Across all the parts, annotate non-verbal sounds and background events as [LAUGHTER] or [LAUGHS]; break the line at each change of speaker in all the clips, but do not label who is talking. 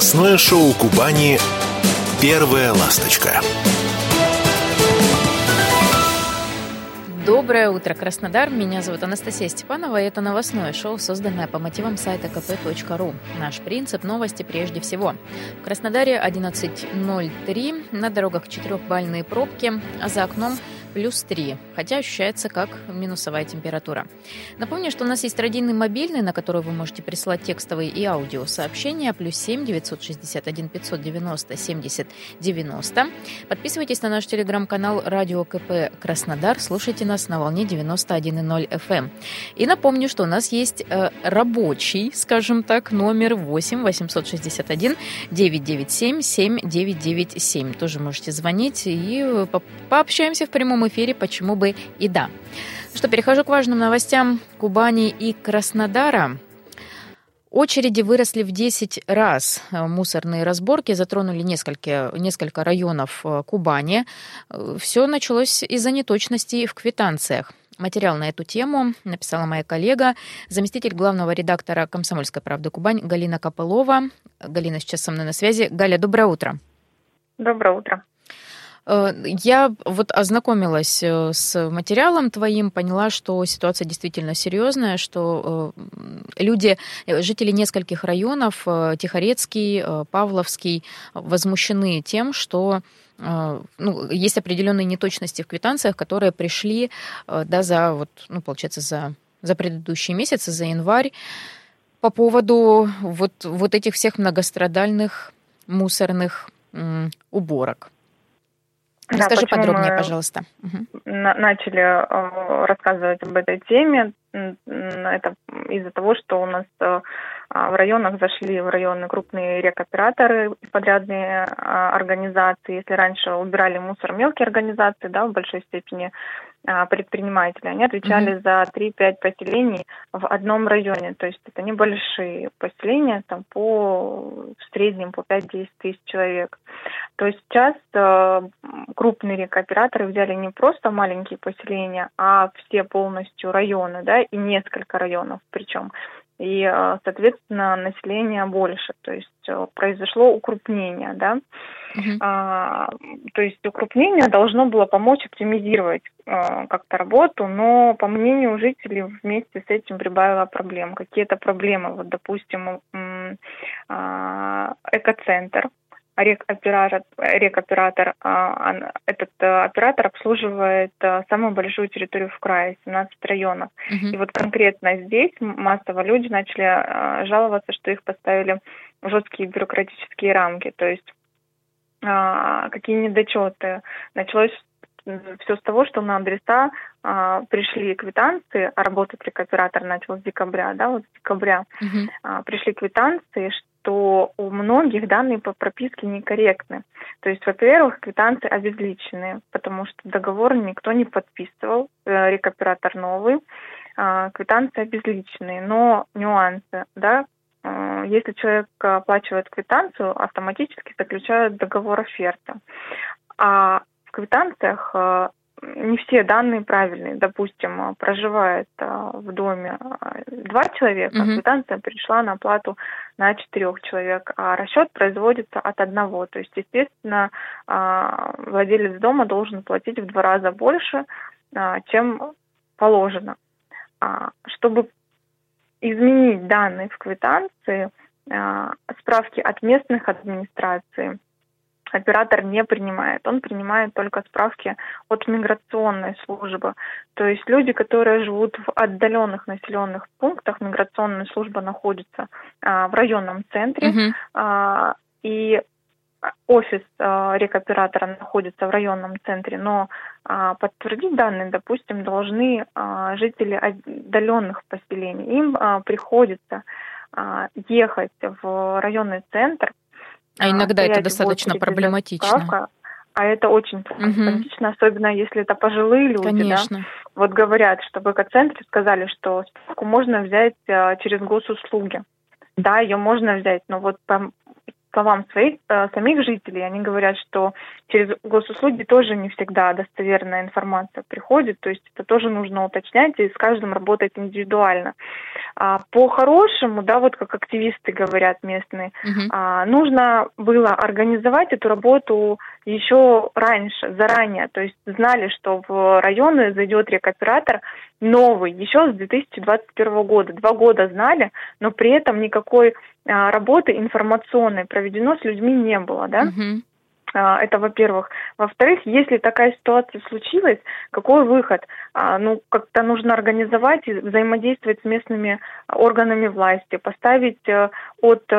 Новостное шоу Кубани «Первая ласточка».
Доброе утро, Краснодар. Меня зовут Анастасия Степанова, и это новостное шоу, созданное по мотивам сайта kp.ru. Наш принцип – новости прежде всего. В Краснодаре 11.03, на дорогах четырехбальные пробки, а за окном – плюс 3, хотя ощущается как минусовая температура. Напомню, что у нас есть родийный мобильный, на который вы можете присылать текстовые и аудио сообщения, плюс 7 961 590 70 90. Подписывайтесь на наш телеграм-канал Радио КП Краснодар, слушайте нас на волне 91.0 FM. Эм. И напомню, что у нас есть э, рабочий, скажем так, номер 8 861 997 7997. Тоже можете звонить и э, пообщаемся в прямом прямом эфире «Почему бы и да». Что, перехожу к важным новостям Кубани и Краснодара. Очереди выросли в 10 раз. Мусорные разборки затронули несколько, несколько районов э, Кубани. Все началось из-за неточностей в квитанциях. Материал на эту тему написала моя коллега, заместитель главного редактора «Комсомольской правды Кубань» Галина Копылова. Галина сейчас со мной на связи. Галя, доброе утро.
Доброе утро.
Э, я вот ознакомилась э, с материалом твоим, поняла, что ситуация действительно серьезная, что э, люди, жители нескольких районов, Тихорецкий, Павловский, возмущены тем, что ну, есть определенные неточности в квитанциях, которые пришли да, за, вот, ну, получается, за, за предыдущие месяцы, за январь, по поводу вот, вот этих всех многострадальных мусорных уборок. Расскажи да, подробнее, пожалуйста.
Начали э, рассказывать об этой теме. Это из-за того, что у нас э, в районах зашли в районы крупные рекоператоры, подрядные а, организации. Если раньше убирали мусор мелкие организации, да, в большой степени а, предприниматели, они отвечали mm-hmm. за 3-5 поселений в одном районе. То есть это небольшие поселения, там по в среднем по 5-10 тысяч человек. То есть сейчас э, крупные рекооператоры взяли не просто маленькие поселения, а все полностью районы, да, и несколько районов причем и, э, соответственно, население больше. То есть э, произошло укрупнение, да. Uh-huh. А, то есть укрупнение должно было помочь оптимизировать а, как-то работу, но, по мнению жителей, вместе с этим прибавило проблем. Какие-то проблемы, вот, допустим, а, экоцентр, рекоператор, рекоператор а, этот э, оператор обслуживает э, самую большую территорию в крае, 17 районов. Угу. И вот конкретно здесь массово люди начали э, жаловаться, что их поставили в жесткие бюрократические рамки. То есть а, какие недочеты. Началось все с того, что на адреса а, пришли квитанции, а работать рекоператор начал с декабря, да, вот с декабря, uh а, пришли квитанции, что у многих данные по прописке некорректны. То есть, во-первых, квитанции обезличенные, потому что договор никто не подписывал, э, рекоператор новый, э, квитанции обезличенные, но нюансы, да, э, если человек оплачивает квитанцию, автоматически заключают договор оферты. А в квитанциях э, не все данные правильные. Допустим, э, проживает э, в доме два человека, угу. квитанция пришла на оплату на четырех человек, а расчет производится от одного. То есть, естественно, владелец дома должен платить в два раза больше, чем положено. А, чтобы изменить данные в квитанции, справки от местных администраций, оператор не принимает. Он принимает только справки от миграционной службы. То есть люди, которые живут в отдаленных населенных пунктах, миграционная служба находится а, в районном центре, угу. а, и офис а, рекоператора находится в районном центре, но а, подтвердить данные, допустим, должны а, жители отдаленных поселений. Им а, приходится ехать в районный центр,
а иногда это достаточно проблематично. Справка,
а это очень проблематично, угу. особенно если это пожилые люди. Конечно. Да? Вот говорят, что в экоцентре сказали, что справку можно взять а, через госуслуги. Да, ее можно взять, но вот по словам своих, э, самих жителей, они говорят, что через госуслуги тоже не всегда достоверная информация приходит, то есть это тоже нужно уточнять и с каждым работать индивидуально. А, по-хорошему, да, вот как активисты говорят местные, угу. а, нужно было организовать эту работу еще раньше, заранее, то есть знали, что в районы зайдет рекоператор новый, еще с 2021 года. Два года знали, но при этом никакой работы информационной проведено с людьми не было, да? Угу. Это, во-первых. Во-вторых, если такая ситуация случилась, какой выход? А, ну, как-то нужно организовать и взаимодействовать с местными органами власти, поставить э, от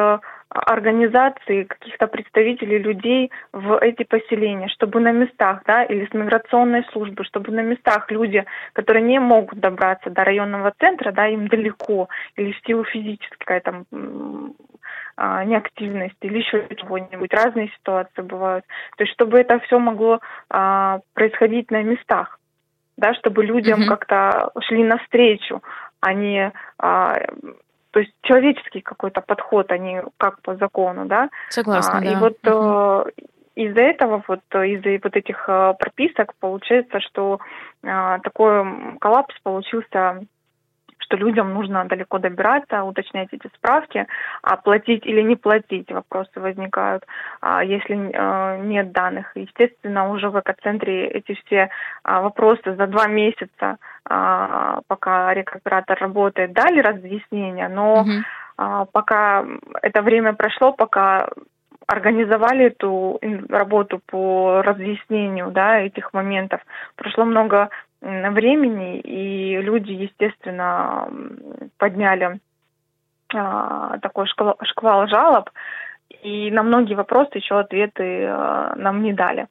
организации каких-то представителей людей в эти поселения, чтобы на местах, да, или с миграционной службы, чтобы на местах люди, которые не могут добраться до районного центра, да, им далеко, или в силу физической там а, неактивности или еще чего-нибудь. Разные ситуации бывают. То есть, чтобы это все могло а, происходить на местах, да, чтобы людям mm-hmm. как-то шли навстречу, а не а, то есть человеческий какой-то подход, а не как по закону, да.
Согласна, а, да.
И вот угу. из-за этого, вот из-за вот этих э, прописок получается, что а, такой коллапс получился что людям нужно далеко добираться, уточнять эти справки, а платить или не платить вопросы возникают, а если э, нет данных. Естественно, уже в экоцентре эти все а, вопросы за два месяца, а, пока рекоператор работает, дали разъяснения, но угу. пока это время прошло, пока организовали эту работу по разъяснению да, этих моментов. Прошло много времени, и люди, естественно, подняли а, такой шквал, шквал жалоб, и на многие вопросы еще ответы а, нам не дали.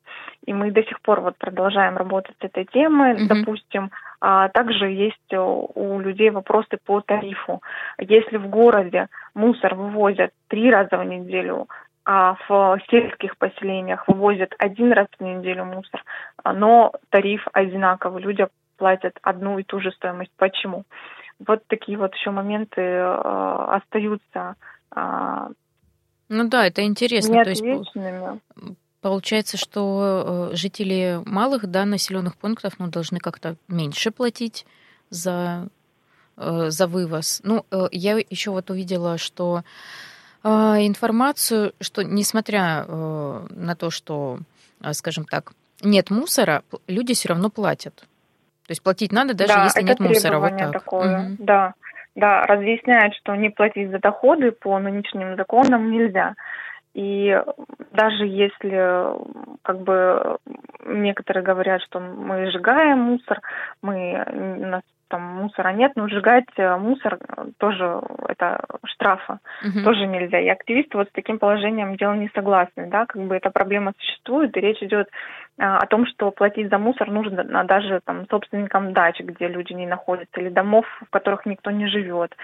И мы до сих пор вот продолжаем работать с этой темой. Mm-hmm. Допустим, также есть у людей вопросы по тарифу. Если в городе мусор вывозят три раза в неделю, а в сельских поселениях вывозят один раз в неделю мусор, но тариф одинаковый, люди платят одну и ту же стоимость. Почему? Вот такие вот еще моменты э, остаются. Э,
ну да, это интересно. То есть, получается, что э, жители малых да, населенных пунктов ну, должны как-то меньше платить за, э, за вывоз. Ну, э, я еще вот увидела, что а, информацию, что несмотря на то, что, скажем так, нет мусора, люди все равно платят. То есть платить надо, даже
да,
если нет мусора. Вот так.
такое. Угу. Да, да, разъясняют, что не платить за доходы по нынешним законам нельзя. И даже если как бы некоторые говорят, что мы сжигаем мусор, мы у нас там мусора нет, но сжигать э, мусор э, тоже это штрафа, угу. тоже нельзя. И активисты вот с таким положением дела не согласны, да, как бы эта проблема существует, и речь идет о том, что платить за мусор нужно даже там собственникам дач, где люди не находятся, или домов, в которых никто не живет,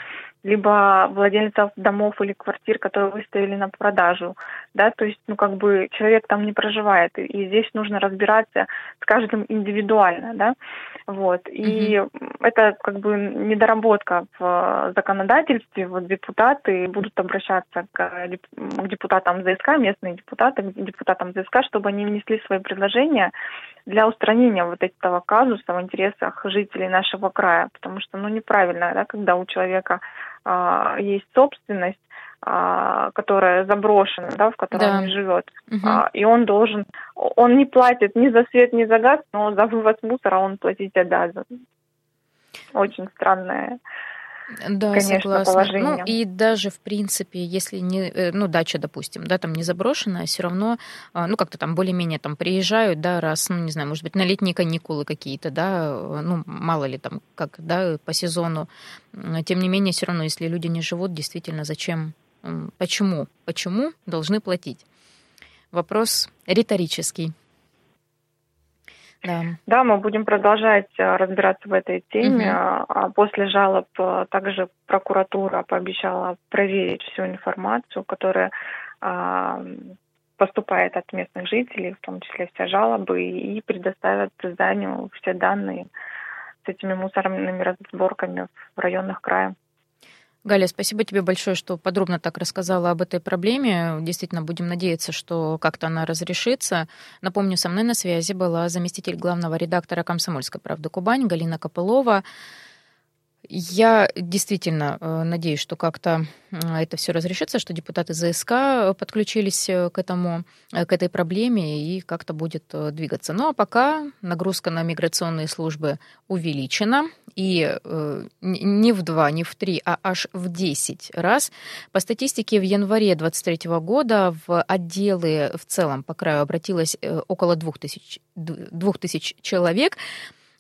либо владельцев домов или квартир, которые выставили на продажу, да, то есть, ну, как бы человек там не проживает, и здесь нужно разбираться с каждым индивидуально, да, вот, и mm это как бы недоработка в законодательстве, вот депутаты будут обращаться к, к депутатам ЗСК, местные депутаты, к депутатам ЗСК, чтобы они внесли свои предложения для устранения вот этого казуса в интересах жителей нашего края, потому что, ну, неправильно, да, когда у человека а, есть собственность, а, которая заброшена, да, в которой да. он живет, угу. а, и он должен, он не платит ни за свет, ни за газ, но за вывоз мусора он платить обязан. Очень странная
да, конечно, согласна. положение. Ну и даже в принципе, если не, э, ну дача, допустим, да, там не заброшенная, все равно, а, ну как-то там более-менее там приезжают, да, раз, ну не знаю, может быть на летние каникулы какие-то, да, ну мало ли там как, да, по сезону. Тем не менее, все равно, если люди не живут, действительно, зачем, почему, почему должны платить? Вопрос риторический.
Да. да, мы будем продолжать э, разбираться в этой теме. Угу. После жалоб э, также прокуратура пообещала проверить всю информацию, которая а, поступает от местных жителей, в том числе все жалобы, и предоставят зданию все данные с этими мусорными разборками в районах края.
Галя, спасибо тебе большое, что подробно так рассказала об этой проблеме. Действительно, будем надеяться, что как-то она разрешится. Напомню, со мной на связи была заместитель главного редактора «Комсомольской правды Кубань» Галина Копылова. Я действительно э, надеюсь, что как-то это все разрешится, что депутаты ЗСК подключились э, к этому, э, к этой проблеме и как-то будет двигаться. Ну а пока нагрузка на миграционные службы увеличена, и не в два, не в три, а аж в десять раз. По статистике в январе 2023 года в отделы в целом по краю обратилось около двух тысяч, двух тысяч человек.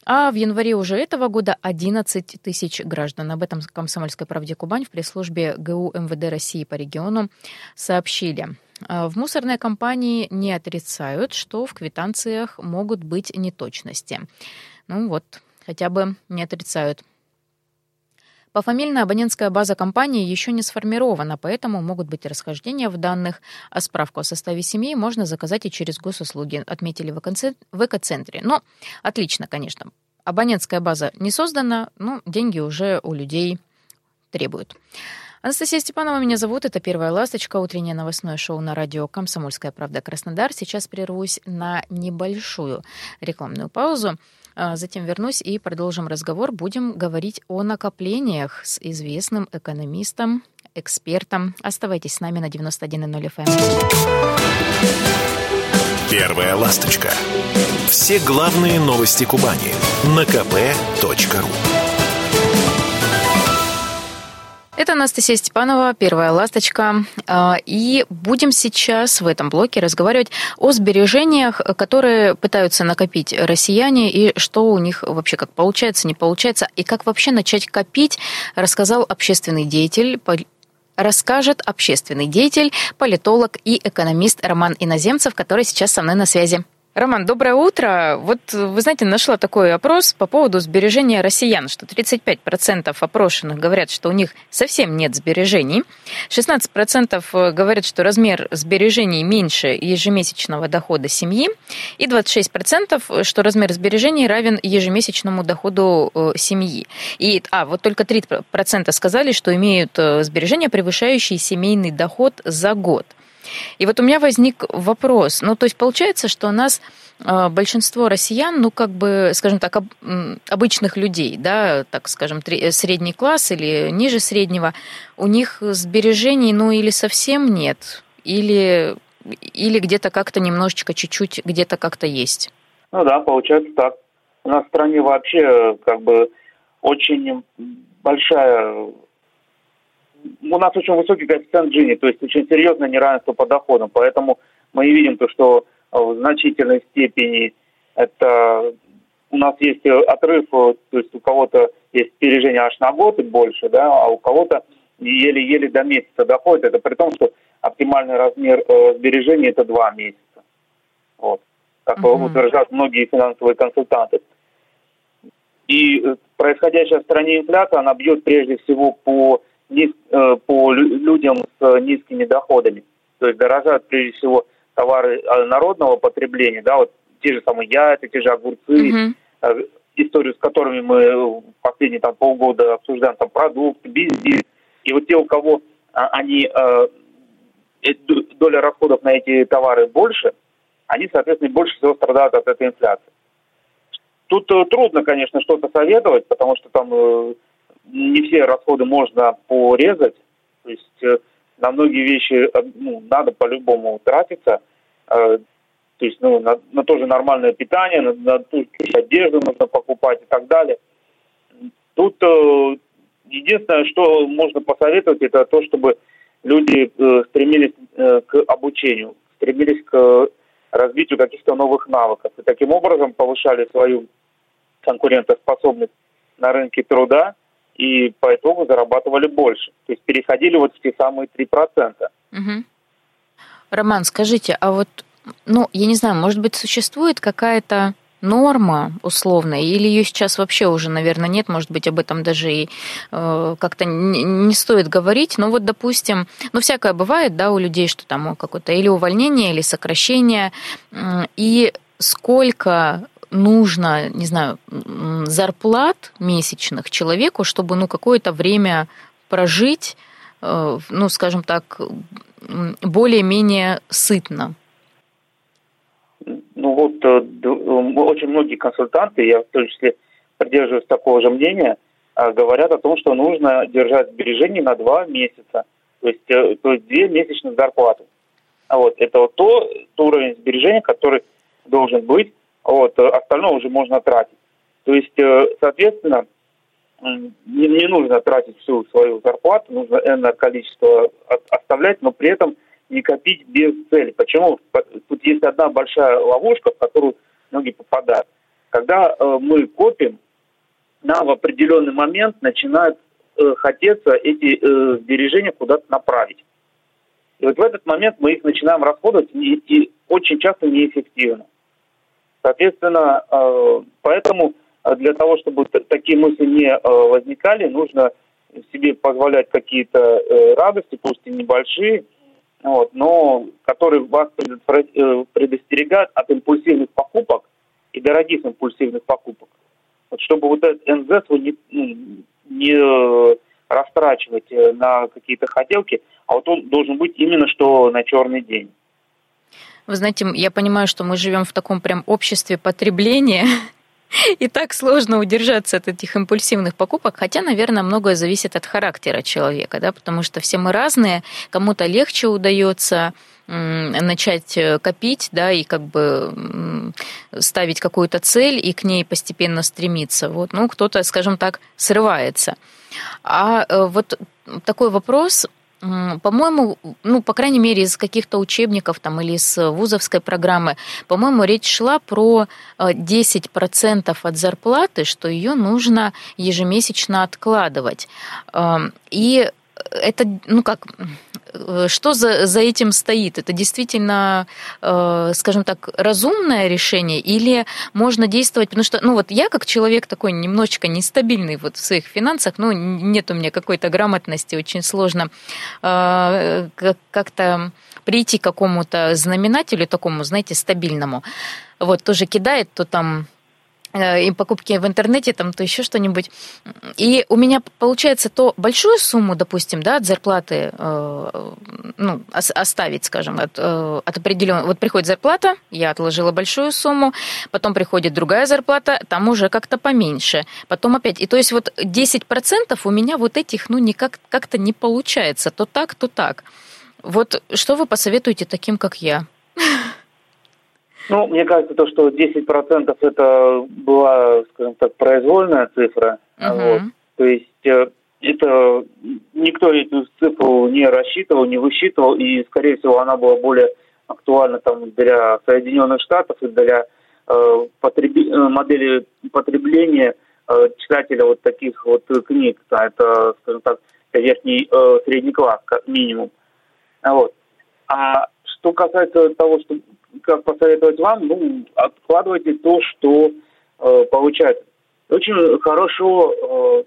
А в январе уже этого года 11 тысяч граждан. Об этом «Комсомольской правде Кубань» в пресс-службе ГУ МВД России по региону сообщили. А в мусорной компании не отрицают, что в квитанциях могут быть неточности. Ну вот, хотя бы не отрицают. Пофамильная абонентская база компании еще не сформирована, поэтому могут быть расхождения в данных, а справку о составе семьи можно заказать и через госуслуги, отметили в экоцентре. Но отлично, конечно. Абонентская база не создана, но деньги уже у людей требуют. Анастасия Степанова меня зовут. Это «Первая ласточка», утреннее новостное шоу на радио «Комсомольская правда. Краснодар». Сейчас прервусь на небольшую рекламную паузу. А, затем вернусь и продолжим разговор. Будем говорить о накоплениях с известным экономистом, экспертом. Оставайтесь с нами на 91.0 FM.
Эм. Первая ласточка. Все главные новости Кубани на kp.ru.
Это Анастасия Степанова, первая ласточка. А, и будем сейчас в этом блоке разговаривать о сбережениях, которые пытаются накопить россияне, и что у них вообще как получается, не получается, и как вообще начать копить, рассказал общественный деятель, расскажет общественный деятель, политолог и экономист Роман Иноземцев, который сейчас со мной на связи. Роман, доброе утро. Вот, вы знаете, нашла такой опрос по поводу сбережения россиян, что 35% опрошенных говорят, что у них совсем нет сбережений, 16% говорят, что размер сбережений меньше ежемесячного дохода семьи, и 26%, что размер сбережений равен ежемесячному доходу э, семьи. И, а, вот только 3% сказали, что имеют э, сбережения, превышающие семейный доход за год. И вот у меня возник вопрос. Ну, то есть получается, что у нас э, большинство россиян, ну, как бы, скажем так, обычных людей, да, так скажем, средний класс или ниже среднего, у них сбережений, ну, или совсем нет, или, или где-то как-то немножечко, чуть-чуть, где-то как-то есть.
Ну да, получается так. У нас в стране вообще как бы очень большая у нас очень высокий коэффициент Джини, то есть очень серьезное неравенство по доходам, поэтому мы видим то, что э, в значительной степени это у нас есть э, отрыв, э, то есть у кого-то есть сбережения аж на год и больше, да, а у кого-то еле-еле до месяца доходит. Это при том, что оптимальный размер э, сбережений это два месяца. Вот. Как uh-huh. утверждают многие финансовые консультанты. И происходящая в стране инфляция, она бьет прежде всего по низ, э, по людям с низкими доходами. То есть дорожают прежде всего товары э, народного потребления, да, вот те же самые яйца, те же огурцы, э, историю с которыми мы последние там полгода обсуждаем, там продукты, бензин. И вот те, у кого а, они, э, э доля расходов на эти товары больше, они, соответственно, больше всего страдают от этой инфляции. Тут э, трудно, конечно, что-то советовать, потому что там э, не все расходы можно порезать, то есть э, на многие вещи э, ну, надо по-любому тратиться, э, то есть ну, на, на тоже нормальное питание, на, на ту одежду нужно покупать и так далее. Тут единственное, что можно посоветовать, это то, чтобы люди стремились к обучению, стремились к развитию каких-то новых навыков и таким образом повышали свою конкурентоспособность на рынке труда, и по итогу зарабатывали больше. То есть переходили вот в те самые 3%.
Угу. Роман, скажите, а вот, ну, я не знаю, может быть, существует какая-то норма условная, или ее сейчас вообще уже, наверное, нет, может быть, об этом даже и э, как-то не, не стоит говорить, но вот, допустим, ну, всякое бывает, да, у людей, что там какое-то или увольнение, или сокращение, и сколько нужно, не знаю, зарплат месячных человеку, чтобы ну какое-то время прожить, ну, скажем так, более-менее сытно?
Ну вот очень многие консультанты, я в том числе придерживаюсь такого же мнения, говорят о том, что нужно держать сбережения на два месяца, то есть, то есть две месячных зарплаты. Вот, это вот то, то уровень сбережения, который должен быть, вот, остальное уже можно тратить. То есть, соответственно, не, не нужно тратить всю свою зарплату, нужно энное количество оставлять, но при этом не копить без цели. Почему? Тут есть одна большая ловушка, в которую многие попадают. Когда э, мы копим, нам в определенный момент начинает э, хотеться эти э, сбережения куда-то направить. И вот в этот момент мы их начинаем расходовать и, и очень часто неэффективно. Соответственно, э, поэтому а для того, чтобы такие мысли не э, возникали, нужно себе позволять какие-то э, радости, пусть и небольшие, вот, но которые вас э, предостерегают от импульсивных покупок и дорогих импульсивных покупок. Вот чтобы вот этот НЗ свой не, ну, не растрачивать на какие-то хотелки, а вот он должен быть именно что на черный день.
Вы знаете, я понимаю, что мы живем в таком прям обществе потребления, [LAUGHS] И так сложно удержаться от этих импульсивных покупок, хотя, наверное, многое зависит от характера человека, да, потому что все мы разные, кому-то легче удается начать э, копить, да, и как бы ставить какую-то цель и к ней постепенно стремиться. Вот, ну, кто-то, скажем так, срывается. А э, вот такой вопрос, по-моему, ну, по крайней мере, из каких-то учебников там или из вузовской программы, по-моему, речь шла про 10% э, от зарплаты, что ее нужно ежемесячно откладывать. И это, ну как, Э, что за, за этим стоит? Это действительно, э, скажем так, разумное решение или можно действовать, потому что, ну вот я как человек такой немножечко нестабильный вот в своих финансах, ну нет у меня какой-то грамотности, очень сложно э, как-то прийти к какому-то знаменателю такому, знаете, стабильному. Вот тоже кидает, то там Э, и покупки в интернете, там, то еще что-нибудь. И у меня получается то большую сумму, допустим, да, от зарплаты э, ну, оставить, скажем, от, э, от определенного... Вот приходит зарплата, я отложила большую сумму, потом приходит другая зарплата, там уже как-то поменьше, потом опять. И то есть вот 10% у меня вот этих, ну, никак как-то не получается, то так, то так. Вот что вы посоветуете таким, как я?
Ну, мне кажется, то, что 10% это была, скажем так, произвольная цифра. Угу. Вот. То есть э, это никто эту цифру не рассчитывал, не высчитывал, и, скорее всего, она была более актуальна там для Соединенных Штатов и для э, потреб... Э, модели потребления э, читателя вот таких вот книг. Да, это, скажем так, верхний э, средний класс, как минимум. Вот. А что касается того, что как посоветовать вам, ну, откладывайте то, что э, получается. Очень хорошо, э,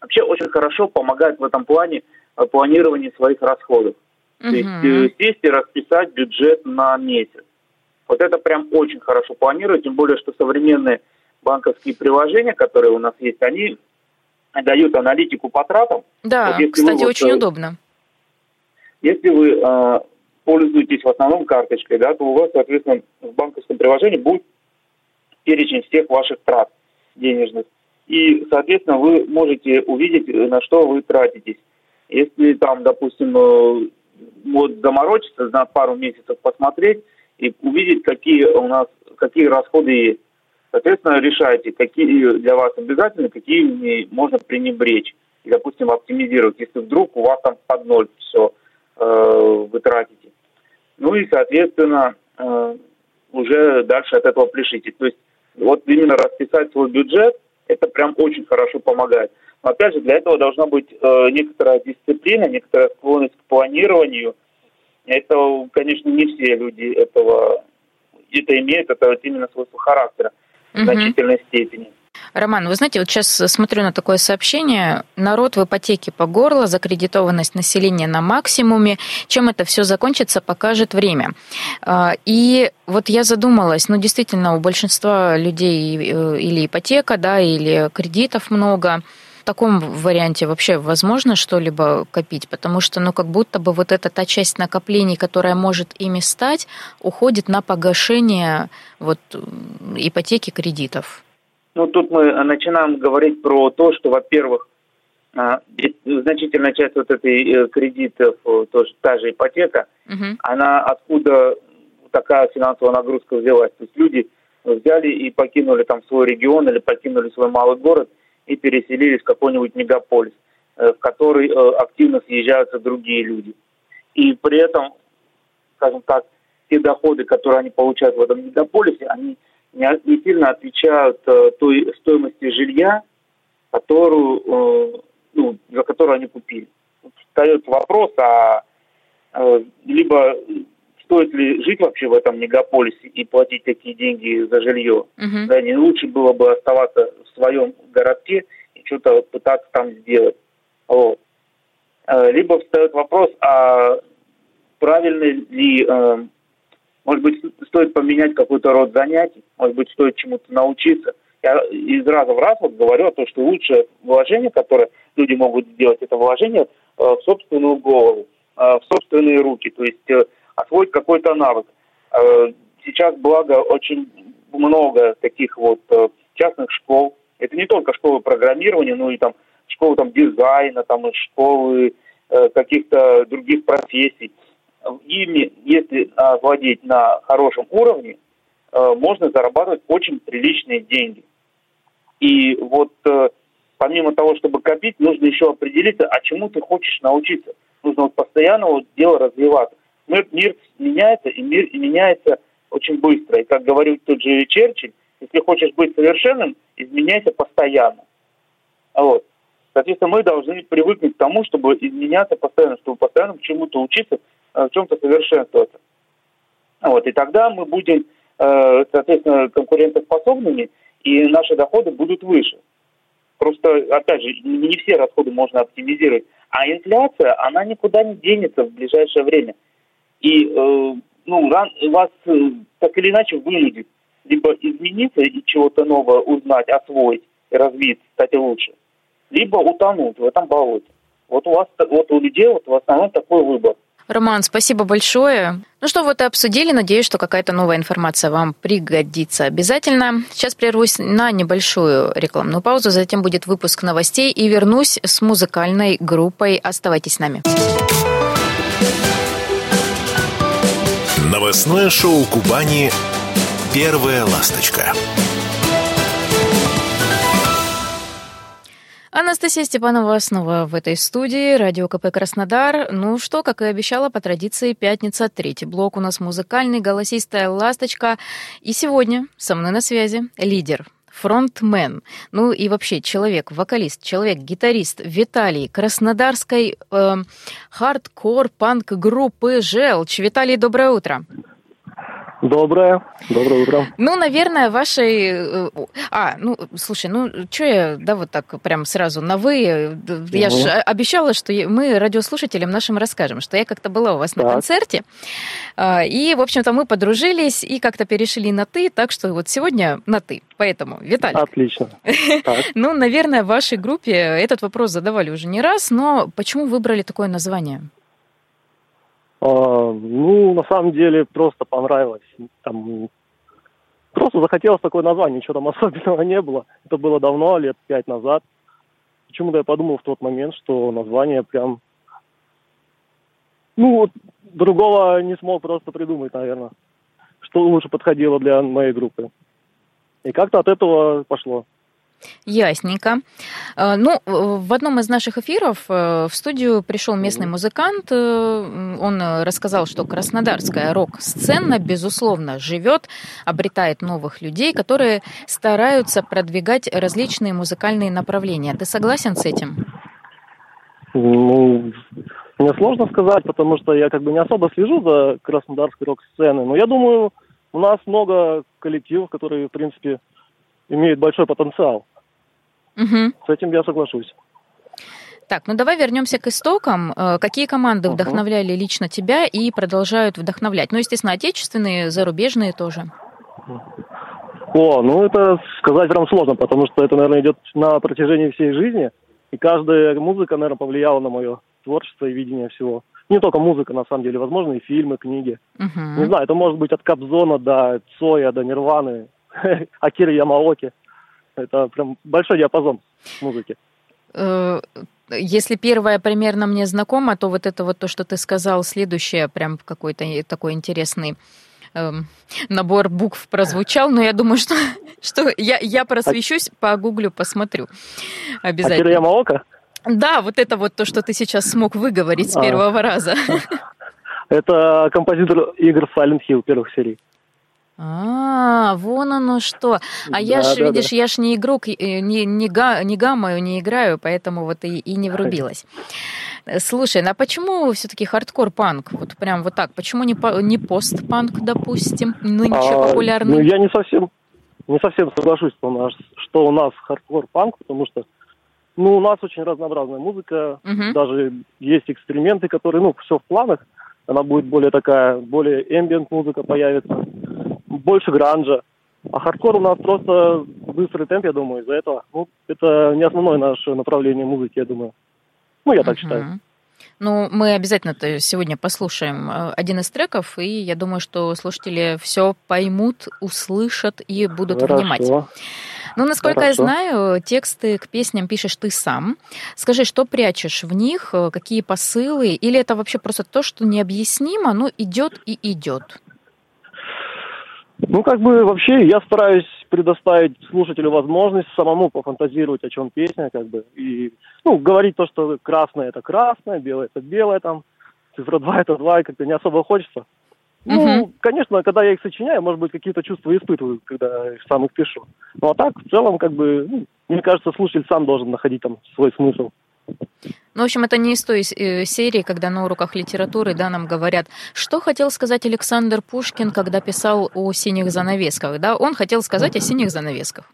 вообще очень хорошо помогает в этом плане э, планирование своих расходов. Uh-huh. То есть э, сесть и расписать бюджет на месяц. Вот это прям очень хорошо планировать, тем более, что современные банковские приложения, которые у нас есть, они дают аналитику по тратам.
Да, вот кстати, вы, очень вот, удобно.
Если вы э, пользуетесь в основном карточкой, да, то у вас, соответственно, в банковском приложении будет перечень всех ваших трат денежных. И, соответственно, вы можете увидеть, на что вы тратитесь. Если там, допустим, э, вот заморочиться на пару месяцев посмотреть и увидеть, какие у нас, какие расходы есть. Соответственно, решайте, какие для вас обязательны, какие можно пренебречь. И, допустим, оптимизировать, если вдруг у вас там под ноль все э, вы тратите. Ну и, соответственно, э, уже дальше от этого пляшите. То есть вот именно расписать свой бюджет, это прям очень хорошо помогает. Но опять же, для этого должна быть э, некоторая дисциплина, некоторая склонность к планированию. Это, конечно, не все люди этого это имеют, это вот именно свойство характера в значительной степени.
Роман, вы знаете, вот сейчас смотрю на такое сообщение. Народ в ипотеке по горло, закредитованность населения на максимуме. Чем это все закончится, покажет время. А, и вот я задумалась, ну, действительно, у большинства людей э, или ипотека, да, или кредитов много. в таком варианте вообще возможно что-либо копить? Потому что, ну, как будто бы вот эта та часть накоплений, которая может ими стать, уходит на погашение вот ипотеки кредитов.
Ну, тут мы начинаем говорить про то, что, во-первых, а, значительная часть вот этой э, кредитов, тоже та же ипотека, угу. она откуда такая финансовая нагрузка взялась. То есть люди взяли и покинули там свой регион или покинули свой малый город и переселились в какой-нибудь мегаполис, э, в который э, активно съезжаются другие люди. И при этом, скажем так, те доходы, которые они получают в этом мегаполисе, они не, не сильно отвечают э, той стоимости жилья, которую, ну, за которую они купили. Встает вопрос, а либо стоит ли жить вообще в этом мегаполисе и платить такие деньги за жилье. Uh-huh. Да, не лучше было бы оставаться в своем городке и что-то пытаться там сделать. Вот. Э, либо встает вопрос, а правильно ли, э, может быть, стоит поменять какой-то род занятий, может быть, стоит чему-то научиться. Я из раза в раз вот говорю о том, что лучшее вложение, которое люди могут сделать, это вложение э, в собственную голову, в собственные руки. То есть освоить какой-то навык. Э, сейчас, благо, очень много таких вот э, частных школ. Это не только школы программирования, но и там школы там, дизайна, там, и школы э, каких-то других профессий. Ими, если владеть на хорошем уровне, можно зарабатывать очень приличные деньги. И вот помимо того, чтобы копить, нужно еще определиться, а чему ты хочешь научиться. Нужно вот постоянно вот дело развиваться мир, мир меняется, и мир и меняется очень быстро. И как говорил тот же Черчилль, если хочешь быть совершенным, изменяйся постоянно. Вот. Соответственно, мы должны привыкнуть к тому, чтобы изменяться постоянно, чтобы постоянно к чему-то учиться, в чем-то совершенствоваться. Вот. И тогда мы будем, э, соответственно, конкурентоспособными, и наши доходы будут выше. Просто, опять же, не все расходы можно оптимизировать. А инфляция, она никуда не денется в ближайшее время и э, ну, вас э, так или иначе вынудит либо измениться и чего-то нового узнать, освоить, развиться, стать лучше, либо утонуть в этом болоте. Вот у вас, вот у людей вот в основном такой выбор.
Роман, спасибо большое. Ну что, вот и обсудили. Надеюсь, что какая-то новая информация вам пригодится обязательно. Сейчас прервусь на небольшую рекламную паузу, затем будет выпуск новостей и вернусь с музыкальной группой. Оставайтесь с нами.
Новостное шоу Кубани «Первая ласточка».
Анастасия Степанова снова в этой студии. Радио КП Краснодар. Ну что, как и обещала, по традиции, пятница, третий блок. У нас музыкальный, голосистая ласточка. И сегодня со мной на связи лидер фронтмен, ну и вообще человек, вокалист, человек-гитарист Виталий Краснодарской э, хардкор-панк-группы «Желчь». Виталий, доброе утро.
Доброе. Доброе утро.
Ну, наверное, вашей... Э, а, ну, слушай, ну, что я, да, вот так прям сразу на «вы». Я угу. же обещала, что мы радиослушателям нашим расскажем, что я как-то была у вас так. на концерте. А, и, в общем-то, мы подружились и как-то перешли на «ты», так что вот сегодня на «ты». Поэтому, Виталий.
Отлично. [LAUGHS]
Ну, наверное, в вашей группе этот вопрос задавали уже не раз, но почему выбрали такое название?
Ну, на самом деле, просто понравилось. Там, просто захотелось такое название, ничего там [LAUGHS] особенного не было. Это было давно, лет пять назад. Почему-то я подумал в тот момент, что название прям... Ну, вот другого не смог просто придумать, наверное, что лучше подходило для моей группы. И как-то от этого пошло.
Ясненько. Э, ну, в одном из наших эфиров э, в студию пришел местный музыкант. Э, он рассказал, что краснодарская рок-сцена, безусловно, живет, обретает новых людей, которые стараются продвигать различные музыкальные направления. Ты согласен с этим?
Ну, мне сложно сказать, потому что я как бы не особо слежу за краснодарской рок-сценой. Но я думаю, у нас много коллективов, которые, в принципе, имеют большой потенциал. Угу. С этим я соглашусь.
Так, ну давай вернемся к истокам. Э, какие команды uh вдохновляли лично тебя и продолжают вдохновлять? Ну, естественно, отечественные, зарубежные тоже.
О, ну это сказать прям сложно, потому что это, наверное, идет на протяжении всей жизни. И каждая музыка, наверное, повлияла на мое творчество и видение всего. Не только музыка, на самом деле, возможно, и фильмы, книги.
Мгм.
Не знаю, это может быть от Кобзона до Цоя, до Нирваны, [LAUGHS] Акиры Ямаоки. Это прям большой диапазон музыки.
Э, Если первое примерно мне знакомо, то вот это вот то, что ты сказал, следующее прям какой-то такой интересный эм, набор букв прозвучал, но я думаю, что, [LAUGHS] что я, я просвещусь, погуглю, посмотрю
Акира
обязательно.
Ямаока
Да, вот это вот то, что ты сейчас смог выговорить с
А.
первого раза. [LAUGHS]
– это композитор игр Silent Hill первых серий.
А, вон оно что. А я
Да,
ж,
да,
видишь, я ж не игрок, э, не, не, га, не гамаю, не играю, поэтому вот и, и не врубилась. Слушай, а почему все-таки хардкор-панк? Вот прям вот так. Почему не, по- не пост-панк, допустим, нынче
А,
популярный?
Ну, я не совсем, не совсем соглашусь, что у нас, что у нас хардкор-панк, потому что ну, у нас очень разнообразная музыка,
Мгм.
даже есть эксперименты, которые, ну, все в планах. Она будет более такая, более эмбиент музыка появится, больше гранжа. А хардкор у нас просто быстрый темп, я думаю, из-за этого. Ну, это не основное наше направление музыки, я думаю. Ну, я так считаю.
Мгм. Ну, мы обязательно сегодня послушаем э, один из треков, и я думаю, что слушатели все поймут, услышат и будут внимать.
Хорошо.
Ну, насколько
Хорошо.
я знаю, тексты к песням пишешь ты сам. Скажи, что прячешь в них, э, какие посылы, или это вообще просто то, что необъяснимо, но идет и идет?
Ну, как бы вообще я стараюсь предоставить слушателю возможность самому пофантазировать, о чем песня, как бы, и, ну, говорить то, что красное это красное, белое это белое, там, цифра 2 это 2, и как-то не особо хочется. Ну,
Мгм.
конечно, когда я их сочиняю, может быть, какие-то чувства испытываю, когда их сам их пишу. Ну, а так, в целом, как бы, ну, мне кажется, слушатель сам должен находить там свой смысл.
Ну, в общем, это не из той э, серии, когда на уроках литературы да, нам говорят, что хотел сказать Александр Пушкин, когда писал о синих занавесках. Да? Он хотел сказать о синих занавесках.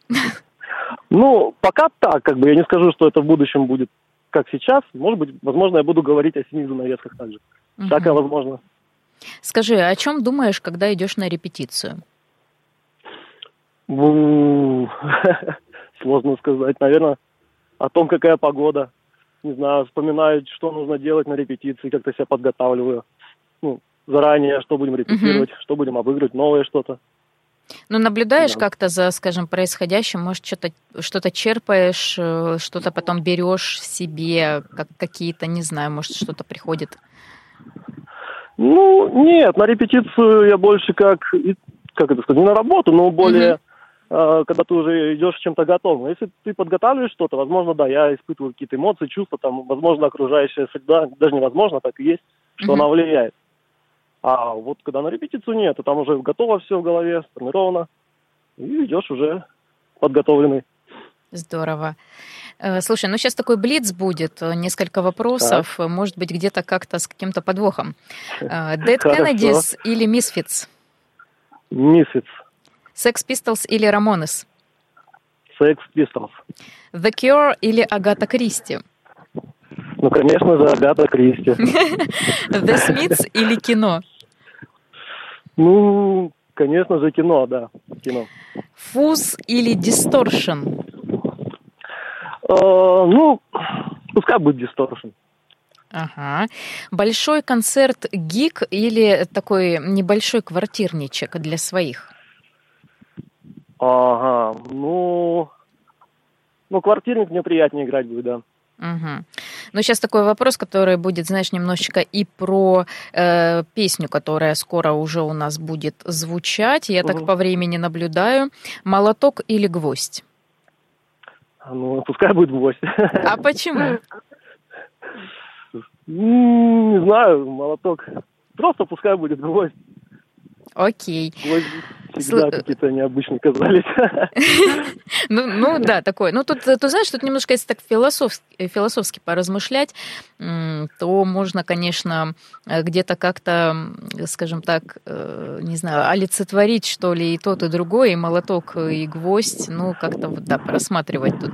Ну, пока так, как бы, я не скажу, что это в будущем будет как сейчас. Может быть, возможно, я буду говорить о синих занавесках также. Всякое
Мгм.
возможно.
Скажи, о чем думаешь, когда идешь на репетицию? [LAUGHS]
Сложно сказать. Наверное, о том, какая погода. Не знаю, вспоминаю, что нужно делать на репетиции, как-то себя подготавливаю. Ну, заранее, что будем репетировать, что будем обыгрывать, новое что-то.
Ну, наблюдаешь
Да.
как-то за, скажем, происходящим, может, что-то что черпаешь, э, что-то потом берешь себе, как какие-то, не знаю, может, что-то приходит.
Ну, нет, на репетицию я больше как, как это сказать, не на работу, но более, э, когда ты уже идешь чем-то готовым. Если ты подготавливаешь что-то, возможно, да, я испытываю какие-то эмоции, чувства, там, возможно, окружающая среда, даже невозможно, так и есть, что
Мгм.
она влияет. А вот когда на репетицию нет, то там уже готово все в голове, сформировано, и идешь уже подготовленный.
Здорово. Э, Слушай, ну сейчас такой блиц будет, э, несколько вопросов, э, может быть, где-то как-то с каким-то подвохом. Э,
Хорошо.
Kennedys или Misfits?
Мисфиц,
Sex Pistols или Ramones?
Sex Pistols.
The Cure или Агата Кристи?
Ну, конечно же, Агата Кристи. [LAUGHS]
The Smiths или кино?
Ну, конечно же, кино, да, кино.
Фуз или Distortion?
Э, ну, пускай будет дисторшн.
Ага. Большой концерт гик или такой небольшой квартирничек для своих?
Ага, ну, ну, квартирник мне приятнее играть будет, да.
Угу. Ну, сейчас такой вопрос, который будет, знаешь, немножечко и про э, песню, которая скоро уже у нас будет звучать. Я так
Мгм.
по времени наблюдаю. Молоток или гвоздь?
Ну, пускай будет гвоздь.
А почему?
Не знаю, молоток. Просто пускай будет гвоздь.
Окей.
Гвозди всегда
Слу-
какие-то необычные казались. [LAUGHS]
Ну, ну да, такое. Ну, тут, ты знаешь, тут немножко, если так философски, философски поразмышлять, то можно, конечно, э, где-то как-то, скажем так, э, не знаю, олицетворить, что ли, и тот, и другой, и молоток, и гвоздь, ну, как-то вот, да, просматривать тут,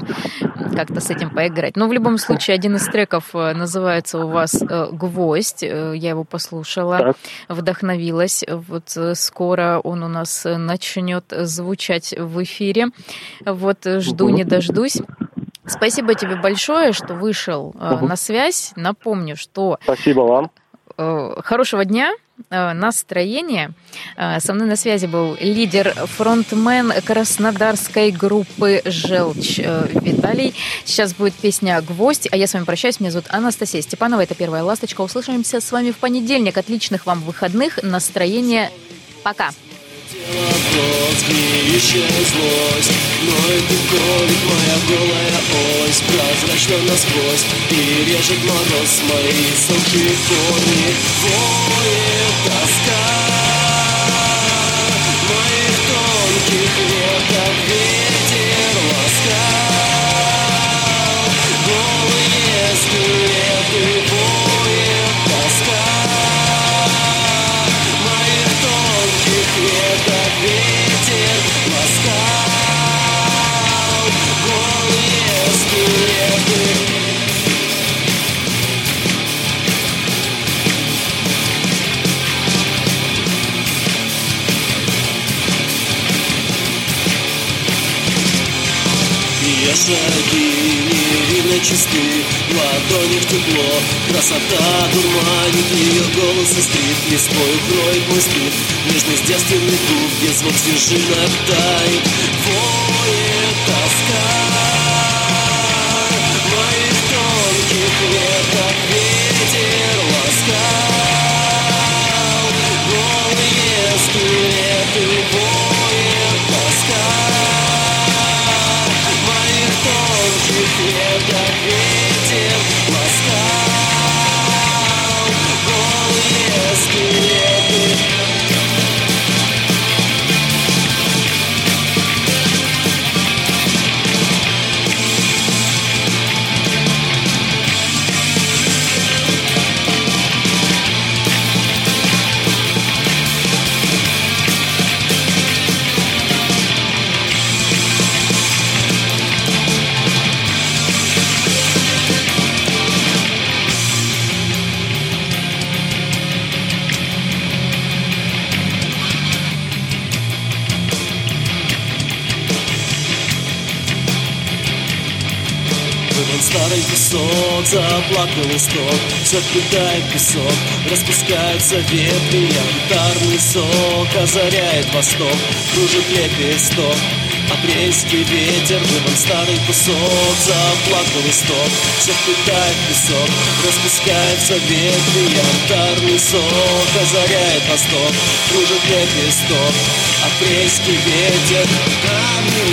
как-то с этим поиграть. Но в любом случае, один из треков э, называется у вас э, «Гвоздь», Э, я его послушала вдохновилась. Вот э, скоро он у нас э, начнет звучать в эфире. Вот э, жду не дождусь.
Спасибо тебе большое, что вышел угу. на связь. Напомню, что...
Спасибо вам.
Хорошего дня. Э, настроение. Э, со мной на связи был лидер, фронтмен краснодарской группы «Желчь» э, Виталий. Сейчас будет песня «Гвоздь», а я с вами прощаюсь. Меня зовут Анастасия Степанова, это «Первая ласточка». Услышимся с вами в понедельник. Отличных вам выходных, настроения. Пока. Прозрачно насквозь И режет мороз мои сухие корни Воет тоска шаги нереально чисты, в ладонях тепло. Красота дурманит, ее голос искрит Листвой укроет мой стыд Нежность девственный дух, где звук снежинок тает Воет тоска Выман старый песок, заплакал листок Все вплетает песок, распускаются ветви Янтарный сок озаряет восток Кружит лепесток. Апрельский ветер, выман старый кусок Заплакал листок, все вплетает песок Распускаются ветви Янтарный сок озаряет восток Кружит лепесток. Апрельский ветер Обними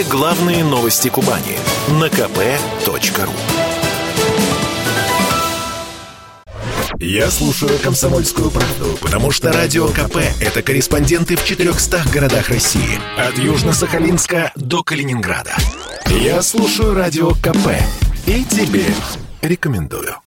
Все главные новости Кубани на kp.ru Я слушаю «Комсомольскую правду», потому что «Радио КП» — это корреспонденты в 400 городах России. От Южно-Сахалинска до Калининграда. Я слушаю «Радио КП» и тебе рекомендую.